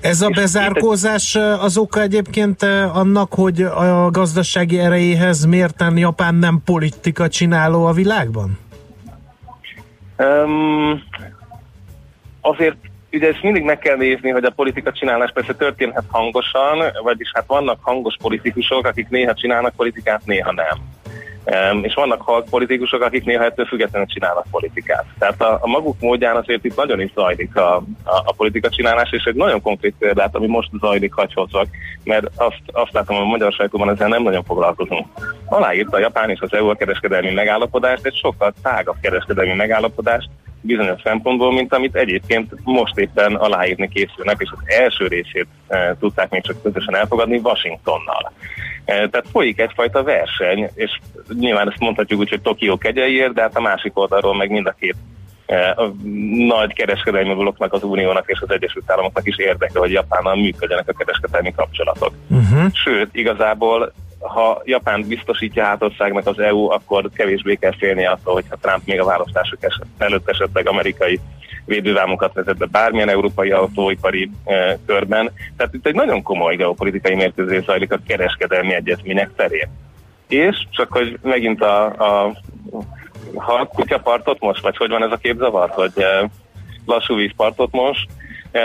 Ez a bezárkózás eh, az oka egyébként eh, annak, hogy a gazdasági erejéhez mérten Japán nem politika csináló a világban? Um, azért ugye ezt mindig meg kell nézni, hogy a politika csinálás persze történhet hangosan, vagyis hát vannak hangos politikusok, akik néha csinálnak politikát, néha nem és vannak halk politikusok, akik néha ettől függetlenül csinálnak politikát. Tehát a, a maguk módján azért itt nagyon is zajlik a, a, a politika csinálás, és egy nagyon konkrét példát, ami most zajlik, hagy hozzak, mert azt, azt látom, hogy a magyar sajtóban ezzel nem nagyon foglalkozunk. Aláírta a Japán és az EU a kereskedelmi megállapodást, egy sokkal tágabb kereskedelmi megállapodást, bizonyos szempontból, mint amit egyébként most éppen aláírni készülnek, és az első részét e, tudták még csak közösen elfogadni Washingtonnal. E, tehát folyik egyfajta verseny, és nyilván ezt mondhatjuk úgy, hogy Tokió kegyeiért, de hát a másik oldalról meg mind a két e, a nagy kereskedelmi blokknak, az Uniónak és az Egyesült Államoknak is érdeke, hogy Japánnal működjenek a kereskedelmi kapcsolatok. Uh-huh. Sőt, igazából ha Japán biztosítja hátországnak az EU, akkor kevésbé kell félni attól, hogyha Trump még a választások előtt esetleg amerikai védővámokat vezet be bármilyen európai autóipari e, körben. Tehát itt egy nagyon komoly geopolitikai mérkőzés zajlik a kereskedelmi egyezmények terén. És csak hogy megint a, a ha kutyapartot most, vagy hogy van ez a képzavar, hogy e, lassú vízpartot most, e,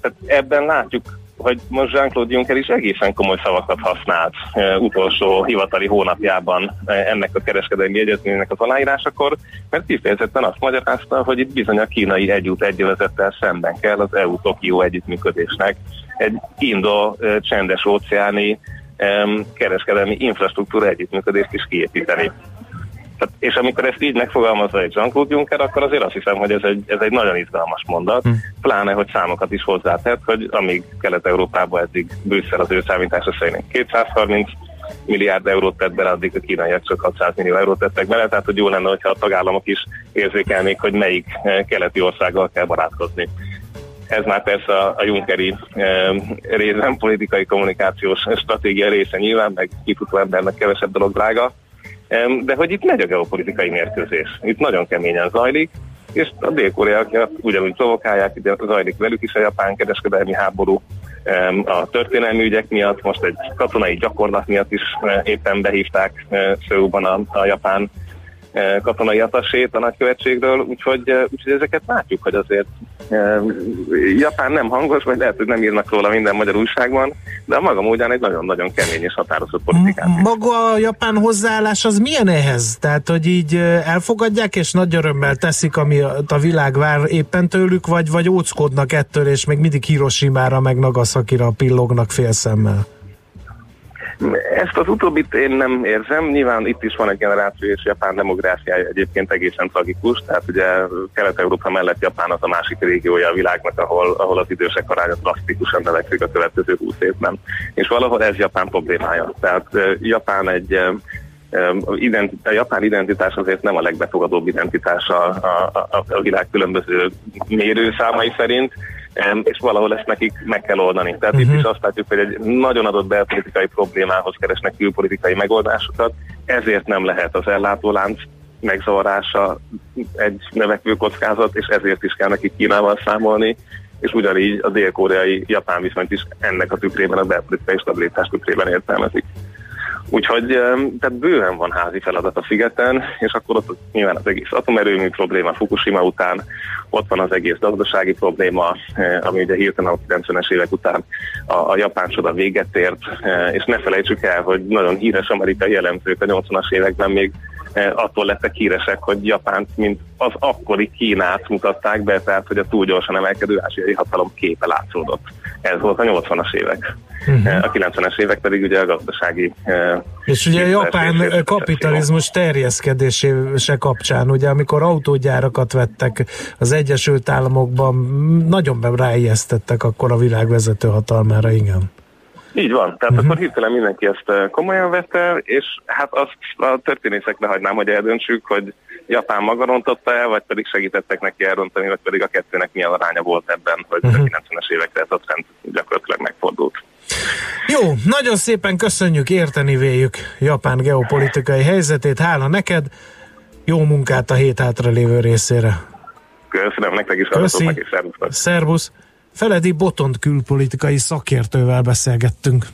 tehát ebben látjuk hogy most Jean-Claude Juncker is egészen komoly szavakat használt e, utolsó hivatali hónapjában e, ennek a kereskedelmi egyezménynek az aláírásakor, mert kifejezetten azt magyarázta, hogy itt bizony a kínai egyút egyövezettel szemben kell az EU-Tokió együttműködésnek egy indo e, csendes óceáni e, kereskedelmi infrastruktúra együttműködést is kiépíteni. Tehát, és amikor ezt így megfogalmazza egy Jean-Claude Juncker, akkor azért azt hiszem, hogy ez egy, ez egy nagyon izgalmas mondat, hm. pláne, hogy számokat is hozzátett, hogy amíg Kelet-Európában eddig Brüsszel az ő számítása szerint 230 milliárd eurót tett bele, addig a kínaiak csak 600 millió eurót tettek bele, tehát hogy jó lenne, hogyha a tagállamok is érzékelnék, hogy melyik eh, keleti országgal kell barátkozni. Ez már persze a, a Junckeri e, részen politikai kommunikációs stratégia része nyilván, meg kifutó embernek kevesebb dolog drága, de hogy itt megy a geopolitikai mérkőzés. Itt nagyon keményen zajlik, és a dél-koreaiak ugyanúgy provokálják, ide zajlik velük is a japán kereskedelmi háború, a történelmi ügyek miatt, most egy katonai gyakorlat miatt is eh, éppen behívták eh, Szőúban a, a japán katonai atasét a nagykövetségről, úgyhogy, eh, úgyhogy ezeket látjuk, hogy azért eh, Japán nem hangos, vagy lehet, hogy nem írnak róla minden magyar újságban, de a maga módján egy nagyon-nagyon kemény és határozott politikát. Maga a japán hozzáállás az milyen ehhez? Tehát, hogy így elfogadják, és nagy örömmel teszik, ami a világ vár éppen tőlük, vagy, vagy óckodnak ettől, és még mindig Hiroshima-ra, meg Nagasaki-ra pillognak félszemmel? Ezt az utóbbit én nem érzem, nyilván itt is van egy generáció, és Japán demográfiája egyébként egészen tragikus, tehát ugye Kelet-Európa mellett Japán az a másik régiója a világnak, ahol, ahol az idősek aránya drasztikusan növekszik a következő 20 évben. És valahol ez Japán problémája. Tehát Japán egy a japán identitás azért nem a legbefogadóbb identitás a, a, a, a világ különböző mérőszámai szerint, és valahol ezt nekik meg kell oldani. Tehát uh-huh. itt is azt látjuk, hogy egy nagyon adott belpolitikai problémához keresnek külpolitikai megoldásokat, ezért nem lehet az ellátólánc megzavarása egy növekvő kockázat, és ezért is kell neki Kínával számolni, és ugyanígy a dél-koreai japán viszonyt is ennek a tükrében, a belpolitikai stabilitás tükrében értelmezik. Úgyhogy tehát bőven van házi feladat a szigeten, és akkor ott nyilván az egész atomerőmű probléma Fukushima után, ott van az egész gazdasági probléma, eh, ami ugye hirtelen a 90-es évek után a, a japán csoda véget ért, eh, és ne felejtsük el, hogy nagyon híres amerikai jellemzők a 80-as években még attól lettek híresek, hogy Japánt, mint az akkori Kínát mutatták be, tehát hogy a túl gyorsan emelkedő ázsiai hatalom képe látszódott. Ez volt a 80-as évek. Uh-huh. A 90-es évek pedig ugye a gazdasági... És ugye a japán kapitalizmus terjeszkedése kapcsán, ugye amikor autógyárakat vettek az Egyesült Államokban, nagyon ráijesztettek akkor a világvezető hatalmára, igen. Így van, tehát uh-huh. akkor hirtelen mindenki ezt komolyan vette, és hát azt a történészekre hagynám, hogy eldöntsük, hogy Japán maga rontotta el, vagy pedig segítettek neki elrontani, vagy pedig a kettőnek milyen aránya volt ebben, hogy uh-huh. a 90-es évekre ez a trend gyakorlatilag megfordult. Jó, nagyon szépen köszönjük, érteni véljük Japán geopolitikai helyzetét. Hála neked, jó munkát a hét hátra lévő részére. Köszönöm nektek is, Köszi. és szervusz. Feledi Botont külpolitikai szakértővel beszélgettünk.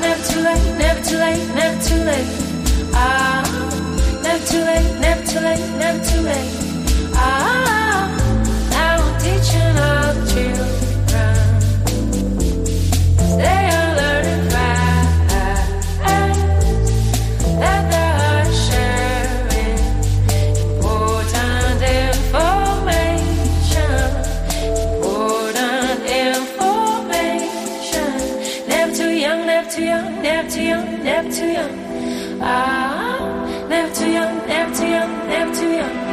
Never too late, never too late, never too late. Ah, late, never too late, never too late. Ah, never too young, never too young, never too young.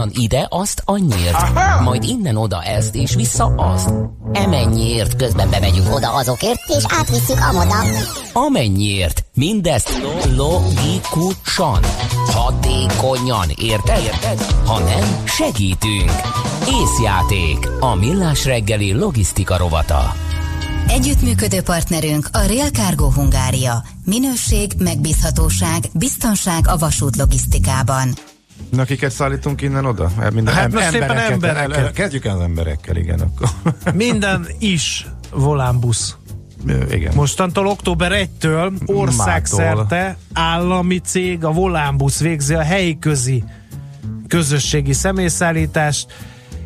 Onnan ide azt annyiért, Aha. majd innen oda ezt és vissza azt. Emennyiért közben bemegyünk oda azokért, és átvisszük amoda. Amennyiért, mindezt logikusan, hatékonyan, érted? érted? Ha nem, segítünk. Észjáték, a millás reggeli logisztika rovata. Együttműködő partnerünk a Real Cargo Hungária. Minőség, megbízhatóság, biztonság a vasút logisztikában. Na, kiket szállítunk innen oda? Minden hát most szépen emberekkel. Kezdjük az emberekkel, igen. Akkor. Minden is volánbusz igen. Mostantól október 1-től országszerte állami cég, a Volánbusz végzi a helyi közi közösségi személyszállítást,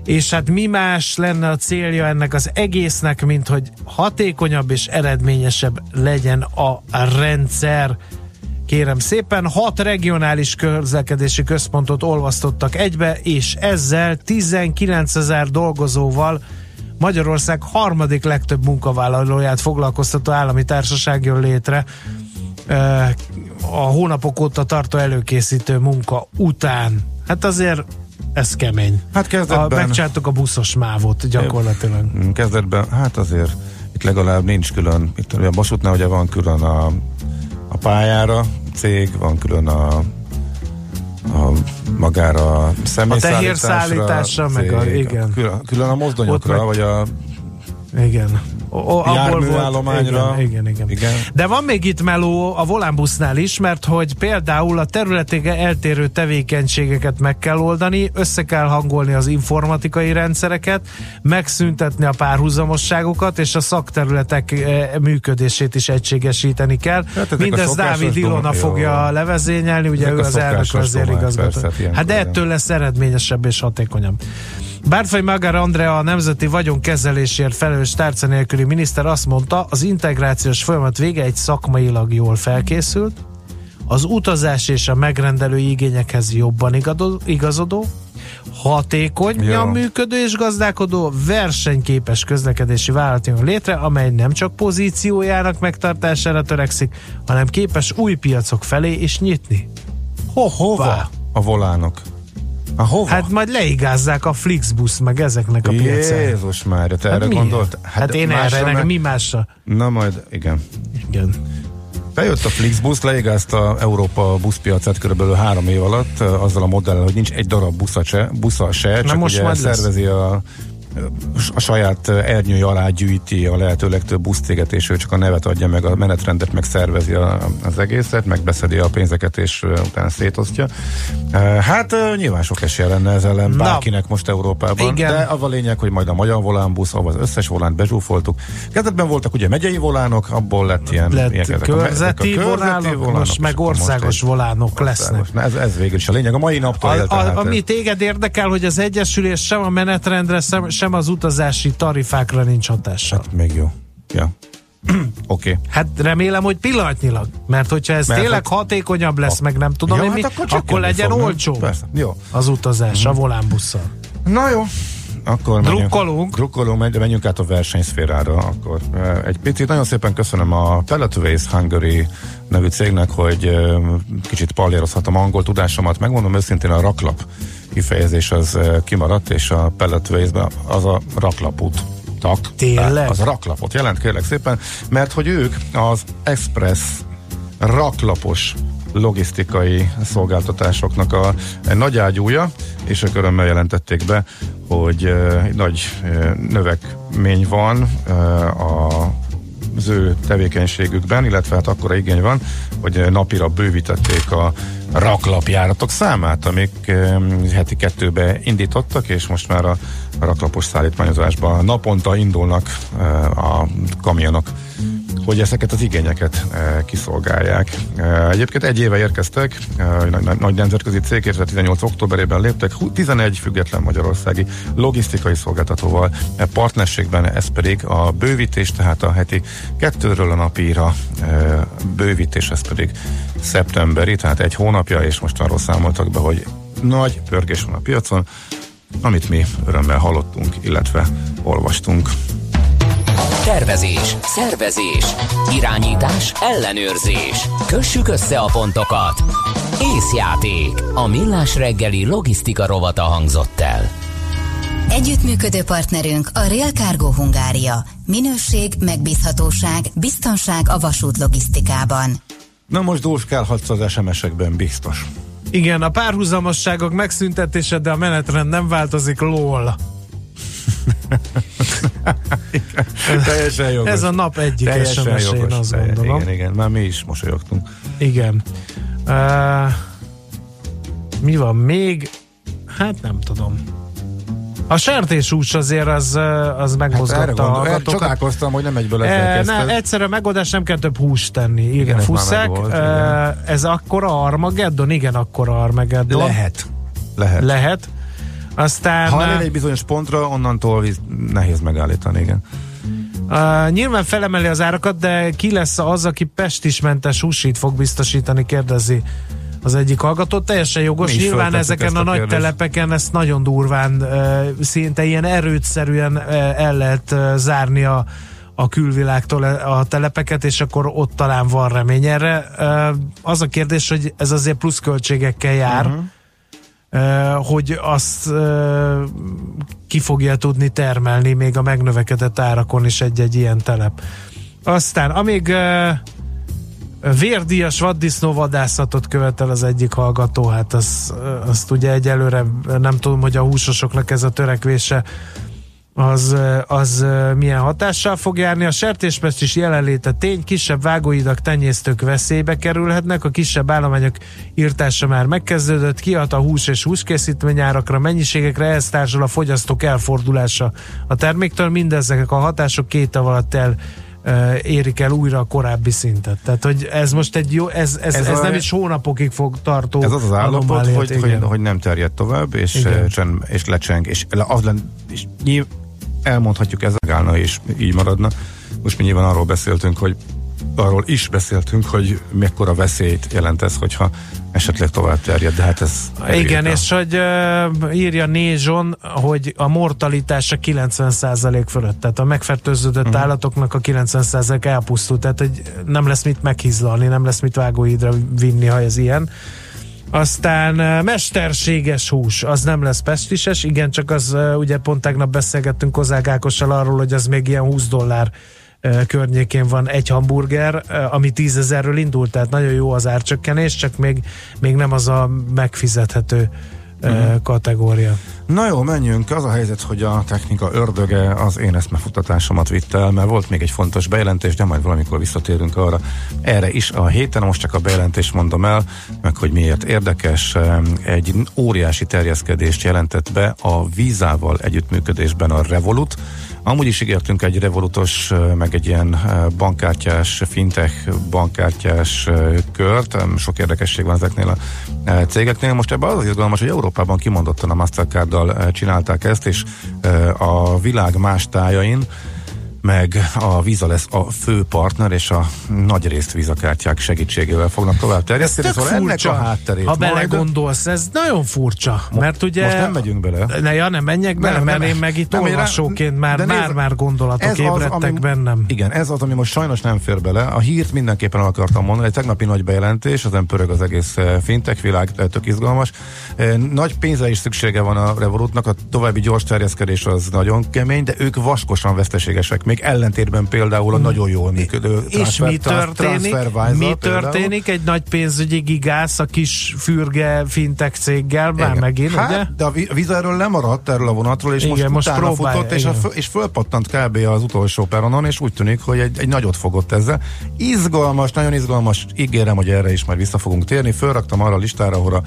és hát mi más lenne a célja ennek az egésznek, mint hogy hatékonyabb és eredményesebb legyen a rendszer. Kérem szépen, hat regionális közlekedési központot olvasztottak egybe, és ezzel 19 ezer dolgozóval Magyarország harmadik legtöbb munkavállalóját foglalkoztató állami társaság jön létre a hónapok óta tartó előkészítő munka után. Hát azért ez kemény. Hát kezdetben... A, megcsináltuk a buszos mávot gyakorlatilag. Kezdetben, hát azért itt legalább nincs külön, itt a vasútnál ugye van külön a, a pályára cég, van külön a, a magára a személyszállításra. A tehérszállításra, meg a, igen. Külön, külön a mozdonyokra, meg, vagy a igen o, járműállományra. Igen, igen, igen, igen. De van még itt meló a volánbusznál is, mert hogy például a területége eltérő tevékenységeket meg kell oldani, össze kell hangolni az informatikai rendszereket, megszüntetni a párhuzamosságokat, és a szakterületek eh, működését is egységesíteni kell. Hát Mindez Dávid Ilona jó. fogja levezényelni, ugye ezek ő az elnök vezérigazgató. Hát de ettől lesz eredményesebb és hatékonyabb. Bárfai Magar Andrea, a Nemzeti Vagyonkezelésért felelős tárca nélküli miniszter azt mondta, az integrációs folyamat vége egy szakmailag jól felkészült, az utazás és a megrendelő igényekhez jobban igazodó, hatékonyan ja. működő és gazdálkodó, versenyképes közlekedési vállalat jön létre, amely nem csak pozíciójának megtartására törekszik, hanem képes új piacok felé is nyitni. Ho, hova? A volánok. Hova? Hát majd leigázzák a Flixbus meg ezeknek a piacán. Jézus már, te hát erre gondolt? Hát, hát én erre, meg... mi másra? Na majd, igen. Igen. Bejött a Flixbus, leigázta Európa buszpiacát körülbelül három év alatt, azzal a modellel, hogy nincs egy darab busza se, busza se csak most ugye szervezi lesz. a a saját ernyői alá gyűjti a lehető legtöbb busztéget, és ő csak a nevet adja meg, a menetrendet meg szervezi a, az egészet, megbeszedi a pénzeket, és utána szétosztja. Hát nyilván sok esélye lenne ez ellen bárkinek most Európában, igen. de a lényeg, hogy majd a magyar volánbusz, ahol az összes volánt bezsúfoltuk. Kezdetben voltak ugye megyei volánok, abból lett ilyen lett ilyen, körzeti, a, a volánok, volánok, most meg országos most volánok lesznek. Na, ez, ez végül is a lényeg. A mai naptól a, a, hát ami téged érdekel, hogy az Egyesülés sem a menetrendre, sem, sem az utazási tarifákra nincs hatása. Hát még jó. Ja. Oké. Okay. Hát remélem, hogy pillanatnyilag. Mert hogyha ez Mert tényleg hát, hatékonyabb lesz, a... meg nem tudom ja, én hát mi, akkor, akkor legyen olcsó Jó. az utazás mm-hmm. a volánbusszal. Na jó, akkor drukkolunk. Drukkolunk, menjünk, menjünk át a versenyszférára. Akkor egy picit nagyon szépen köszönöm a Pelletways Hungary nevű cégnek, hogy kicsit pallérozhatom angol tudásomat. Megmondom őszintén, a raklap kifejezés az kimaradt, és a Pelletways-ben az a raklapút tak. Tényleg? Az raklapot jelent, kérlek szépen, mert hogy ők az Express raklapos logisztikai szolgáltatásoknak a nagy ágyúja, és a örömmel jelentették be, hogy uh, nagy uh, növekmény van uh, a az ő tevékenységükben, illetve hát akkora igény van, hogy napira bővítették a raklapjáratok számát, amik heti kettőbe indítottak, és most már a raklapos szállítmányozásban naponta indulnak a kamionok hogy ezeket az igényeket e, kiszolgálják. E, egyébként egy éve érkeztek, e, nagy, nagy nemzetközi cég 2018. októberében léptek, 11 független magyarországi logisztikai szolgáltatóval e, partnerségben, ez pedig a bővítés, tehát a heti kettőről a napira bővítés, ez pedig szeptemberi, tehát egy hónapja, és most arról számoltak be, hogy nagy pörgés van a piacon, amit mi örömmel hallottunk, illetve olvastunk. Tervezés, szervezés, irányítás, ellenőrzés. Kössük össze a pontokat. Észjáték. A millás reggeli logisztika rovata hangzott el. Együttműködő partnerünk a Real Cargo Hungária. Minőség, megbízhatóság, biztonság a vasút logisztikában. Na most dúskálhatsz az SMS-ekben, biztos. Igen, a párhuzamosságok megszüntetése, de a menetrend nem változik, Teljesen jogos. Ez a nap egyik Teljesen SMS, jogos. én azt gondolom. Igen, igen, már mi is mosolyogtunk. Igen. Uh, mi van még? Hát nem tudom. A sertéshús azért az, az megmozgatta hát gondol, a Csodálkoztam, hogy nem egyből ezzel e, ne, Egyszerűen megoldás nem kell több húst tenni. Igen, igen fuszek. Volt, e, igen. Ez akkora Armageddon? Igen, akkora Armageddon. Lehet. Lehet. Lehet. Aztán... Ha elér egy bizonyos pontra, onnantól nehéz megállítani, igen. Uh, nyilván felemeli az árakat, de ki lesz az, aki pestismentes húsit fog biztosítani, kérdezi az egyik hallgató. Teljesen jogos. Nyilván ezeken a, a nagy kérdés. telepeken ezt nagyon durván, uh, szinte ilyen erőtszerűen uh, el lehet uh, zárni a, a külvilágtól a telepeket, és akkor ott talán van remény erre. Uh, az a kérdés, hogy ez azért pluszköltségekkel jár. Uh-huh hogy azt ki fogja tudni termelni még a megnövekedett árakon is egy-egy ilyen telep. Aztán, amíg vérdíjas vaddisznóvadászatot követel az egyik hallgató, hát az, azt ugye egyelőre nem tudom, hogy a húsosoknak ez a törekvése az, az milyen hatással fog járni. A sertéspest is jelenléte tény, kisebb vágóidak tenyésztők veszélybe kerülhetnek, a kisebb állományok írtása már megkezdődött, kihat a hús és húskészítményárakra, mennyiségekre, ehhez társul a fogyasztók elfordulása a terméktől, mindezek a hatások két év alatt el érik el újra a korábbi szintet. Tehát, hogy ez most egy jó, ez, ez, ez, ez a, nem is hónapokig fog tartó. Ez az az állapot, hogy, hogy, hogy, nem terjed tovább, és, csen, és lecseng, és, az len, és nyilv, elmondhatjuk ez állna és így maradna. Most mi nyilván arról beszéltünk, hogy arról is beszéltünk, hogy mekkora veszélyt jelent ez, hogyha esetleg tovább terjed, de hát ez... Igen, és hogy uh, írja Nézson, hogy a mortalitása 90% fölött, tehát a megfertőződött uh-huh. állatoknak a 90% elpusztult, tehát hogy nem lesz mit meghizlalni, nem lesz mit vágóidra vinni, ha ez ilyen. Aztán mesterséges hús, az nem lesz pestises, igen, csak az ugye pont tegnap beszélgettünk Kozák Ákossal arról, hogy az még ilyen 20 dollár környékén van egy hamburger, ami tízezerről indult, tehát nagyon jó az árcsökkenés, csak még, még nem az a megfizethető uh-huh. kategória. Na jó, menjünk. Az a helyzet, hogy a technika ördöge az én eszmefutatásomat vitte el, mert volt még egy fontos bejelentés, de majd valamikor visszatérünk arra. Erre is a héten, most csak a bejelentést mondom el, meg hogy miért érdekes. Egy óriási terjeszkedést jelentett be a vízával együttműködésben a Revolut, Amúgy is ígértünk egy revolutos, meg egy ilyen bankkártyás, fintech bankkártyás kört. Sok érdekesség van ezeknél a cégeknél. Most ebben az izgalmas, hogy Európában kimondottan a Mastercarddal csinálták ezt, és a világ más tájain meg a Visa lesz a fő partner, és a nagy részt vízakártyák segítségével fognak tovább terjeszteni. Ez szóval furcsa, ennek a hátterét. Ha belegondolsz, ez nagyon furcsa, mert ugye... Most nem megyünk bele. Ne, ja, nem menjek bele, nem, mert nem, én meg itt nem, olvasóként már, már, már gondolatok ez ébredtek az, ami, bennem. Igen, ez az, ami most sajnos nem fér bele. A hírt mindenképpen el akartam mondani, egy tegnapi nagy bejelentés, az pörög az egész eh, fintech világ, tök izgalmas. Eh, nagy pénzre is szüksége van a Revolutnak, a további gyors terjeszkedés az nagyon kemény, de ők vaskosan veszteségesek még ellentétben például a nagyon jól működő És mi történik? Mi történik egy nagy pénzügyi gigász a kis fürge fintech céggel már Igen. megint, hát, ugye? de a Visa erről lemaradt erről a vonatról, és Igen, most, most utána futott, és, a, és fölpattant kb. az utolsó peronon, és úgy tűnik, hogy egy, egy nagyot fogott ezzel. Izgalmas, nagyon izgalmas, ígérem, hogy erre is majd vissza fogunk térni. Fölraktam arra a listára, ahol a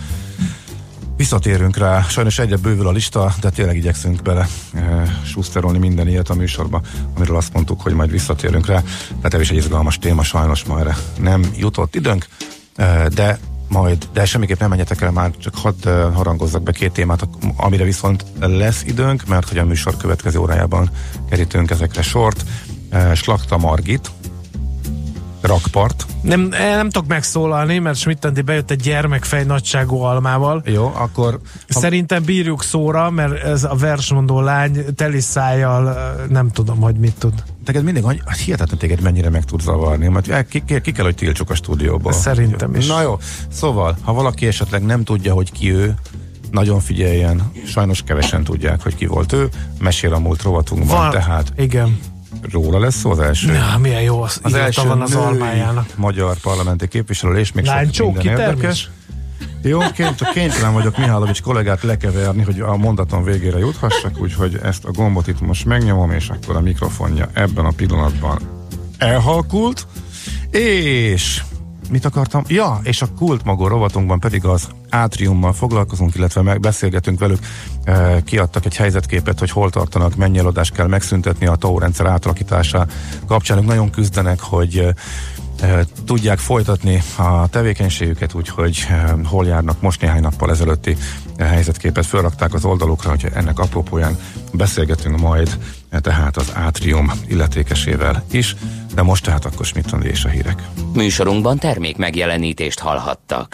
Visszatérünk rá, sajnos egyre bővül a lista, de tényleg igyekszünk bele e, suszterolni minden ilyet a műsorba, amiről azt mondtuk, hogy majd visszatérünk rá. Tehát ez is egy izgalmas téma, sajnos ma erre nem jutott időnk, e, de majd, de semmiképp nem menjetek el már, csak hadd e, harangozzak be két témát, amire viszont lesz időnk, mert hogy a műsor következő órájában kerítünk ezekre sort. E, Slakta Margit, rakpart. Nem, eh, nem tudok megszólalni, mert Schmidt bejött egy gyermekfej nagyságú almával. Jó, akkor... Szerintem bírjuk szóra, mert ez a versmondó lány teli szájjal eh, nem tudom, hogy mit tud. Teged mindig, hogy hát hihetetlen téged mennyire meg tud zavarni, mert ki, ki, ki kell, hogy tiltsuk a stúdióba. Szerintem is. Na jó, szóval, ha valaki esetleg nem tudja, hogy ki ő, nagyon figyeljen, sajnos kevesen tudják, hogy ki volt ő, mesél a múlt rovatunkban, Van, tehát igen róla lesz szó az első. Ja, milyen jó, az, az első van az almájának. magyar parlamenti képviselő, és még Láncsó, sok minden érdekes. Jó, ként, csak kénytelen vagyok Mihálovics kollégát lekeverni, hogy a mondaton végére juthassak, úgyhogy ezt a gombot itt most megnyomom, és akkor a mikrofonja ebben a pillanatban elhalkult, és mit akartam? Ja, és a kultmagó rovatunkban pedig az átriummal foglalkozunk, illetve megbeszélgetünk velük. E, kiadtak egy helyzetképet, hogy hol tartanak, mennyi eladást kell megszüntetni a TAO átalakítása kapcsán. Nagyon küzdenek, hogy tudják folytatni a tevékenységüket, úgyhogy hol járnak most néhány nappal ezelőtti helyzetképet felrakták az oldalukra, hogy ennek apropóján beszélgetünk majd tehát az átrium illetékesével is, de most tehát akkor mit és a hírek. Műsorunkban termék megjelenítést hallhattak.